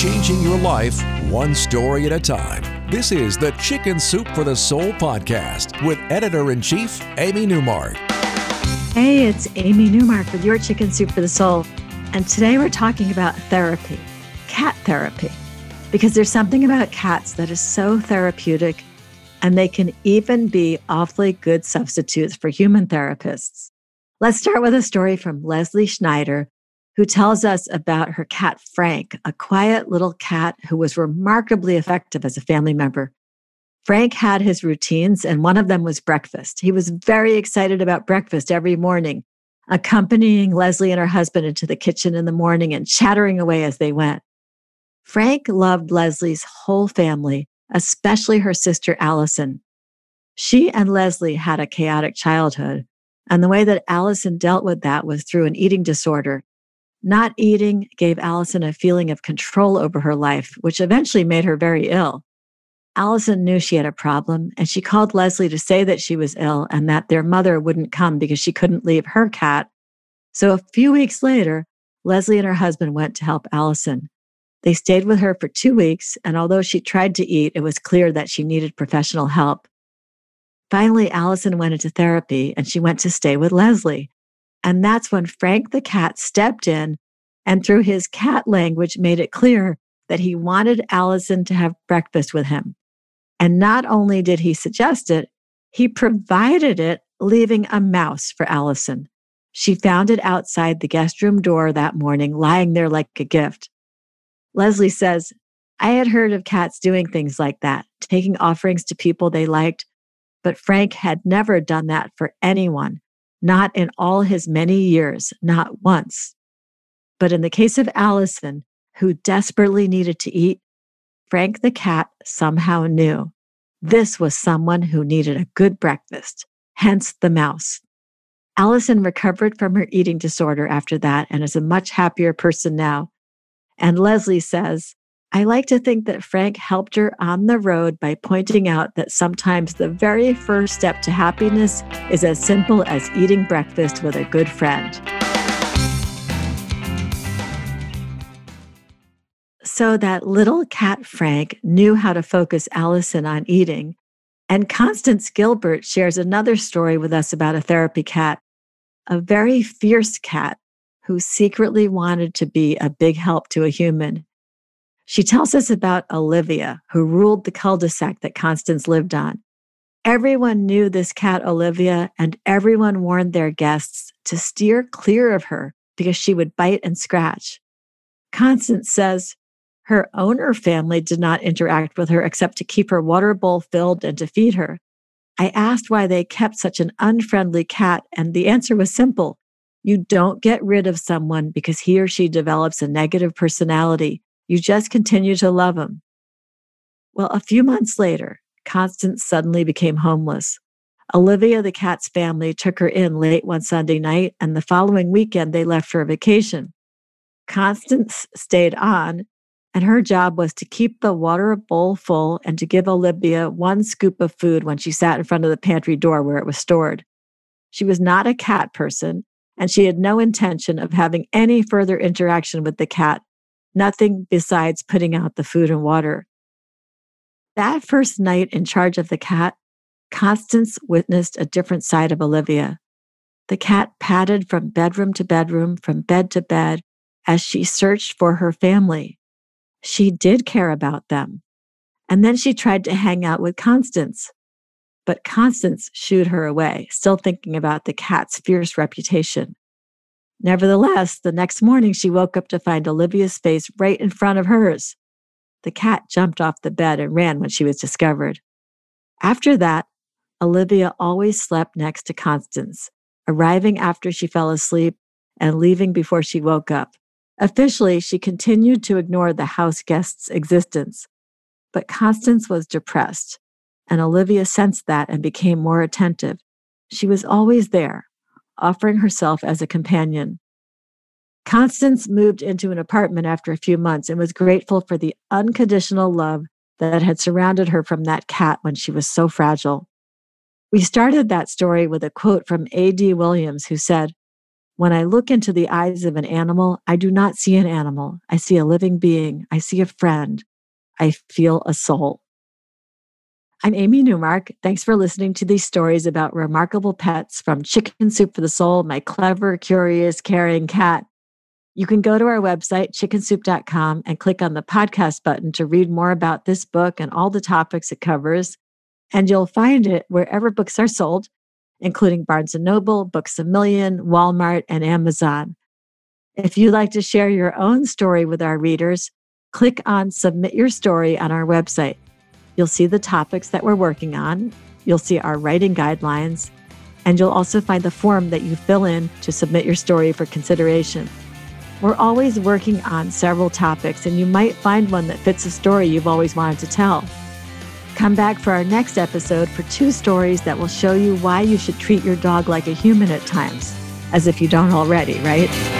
Changing your life one story at a time. This is the Chicken Soup for the Soul podcast with editor in chief, Amy Newmark. Hey, it's Amy Newmark with your Chicken Soup for the Soul. And today we're talking about therapy, cat therapy, because there's something about cats that is so therapeutic, and they can even be awfully good substitutes for human therapists. Let's start with a story from Leslie Schneider, who tells us about her cat, Frank, a quiet little cat who was remarkably effective as a family member. Frank had his routines, and one of them was breakfast. He was very excited about breakfast every morning, accompanying Leslie and her husband into the kitchen in the morning and chattering away as they went. Frank loved Leslie's whole family, especially her sister Allison. She and Leslie had a chaotic childhood, and the way that Allison dealt with that was through an eating disorder not eating gave Allison a feeling of control over her life, which eventually made her very ill. Allison knew she had a problem, and she called Leslie to say that she was ill and that their mother wouldn't come because she couldn't leave her cat. So a few weeks later, Leslie and her husband went to help Allison. They stayed with her for two weeks, and although she tried to eat, it was clear that she needed professional help. Finally, Allison went into therapy and she went to stay with Leslie. And that's when Frank the cat stepped in and through his cat language made it clear that he wanted Allison to have breakfast with him. And not only did he suggest it, he provided it, leaving a mouse for Allison. She found it outside the guest room door that morning, lying there like a gift. Leslie says, I had heard of cats doing things like that, taking offerings to people they liked, but Frank had never done that for anyone. Not in all his many years, not once. But in the case of Allison, who desperately needed to eat, Frank the cat somehow knew this was someone who needed a good breakfast, hence the mouse. Allison recovered from her eating disorder after that and is a much happier person now. And Leslie says, I like to think that Frank helped her on the road by pointing out that sometimes the very first step to happiness is as simple as eating breakfast with a good friend. So that little cat Frank knew how to focus Allison on eating. And Constance Gilbert shares another story with us about a therapy cat, a very fierce cat who secretly wanted to be a big help to a human she tells us about Olivia, who ruled the cul de sac that Constance lived on. Everyone knew this cat, Olivia, and everyone warned their guests to steer clear of her because she would bite and scratch. Constance says her owner family did not interact with her except to keep her water bowl filled and to feed her. I asked why they kept such an unfriendly cat, and the answer was simple. You don't get rid of someone because he or she develops a negative personality. You just continue to love him. Well, a few months later, Constance suddenly became homeless. Olivia, the cat's family, took her in late one Sunday night, and the following weekend they left for a vacation. Constance stayed on, and her job was to keep the water bowl full and to give Olivia one scoop of food when she sat in front of the pantry door where it was stored. She was not a cat person, and she had no intention of having any further interaction with the cat nothing besides putting out the food and water. That first night in charge of the cat, Constance witnessed a different side of Olivia. The cat padded from bedroom to bedroom, from bed to bed, as she searched for her family. She did care about them. And then she tried to hang out with Constance. But Constance shooed her away, still thinking about the cat's fierce reputation. Nevertheless, the next morning she woke up to find Olivia's face right in front of hers. The cat jumped off the bed and ran when she was discovered. After that, Olivia always slept next to Constance, arriving after she fell asleep and leaving before she woke up. Officially, she continued to ignore the house guest's existence. But Constance was depressed, and Olivia sensed that and became more attentive. She was always there, offering herself as a companion. Constance moved into an apartment after a few months and was grateful for the unconditional love that had surrounded her from that cat when she was so fragile. We started that story with a quote from A.D. Williams, who said, When I look into the eyes of an animal, I do not see an animal. I see a living being. I see a friend. I feel a soul. I'm Amy Newmark. Thanks for listening to these stories about remarkable pets from Chicken Soup for the Soul, my clever, curious, caring cat. You can go to our website, chickensoup.com, and click on the podcast button to read more about this book and all the topics it covers. And you'll find it wherever books are sold, including Barnes & Noble, Books A Million, Walmart, and Amazon. If you'd like to share your own story with our readers, click on Submit Your Story on our website. You'll see the topics that we're working on. You'll see our writing guidelines, and you'll also find the form that you fill in to submit your story for consideration. We're always working on several topics, and you might find one that fits a story you've always wanted to tell. Come back for our next episode for two stories that will show you why you should treat your dog like a human at times, as if you don't already, right?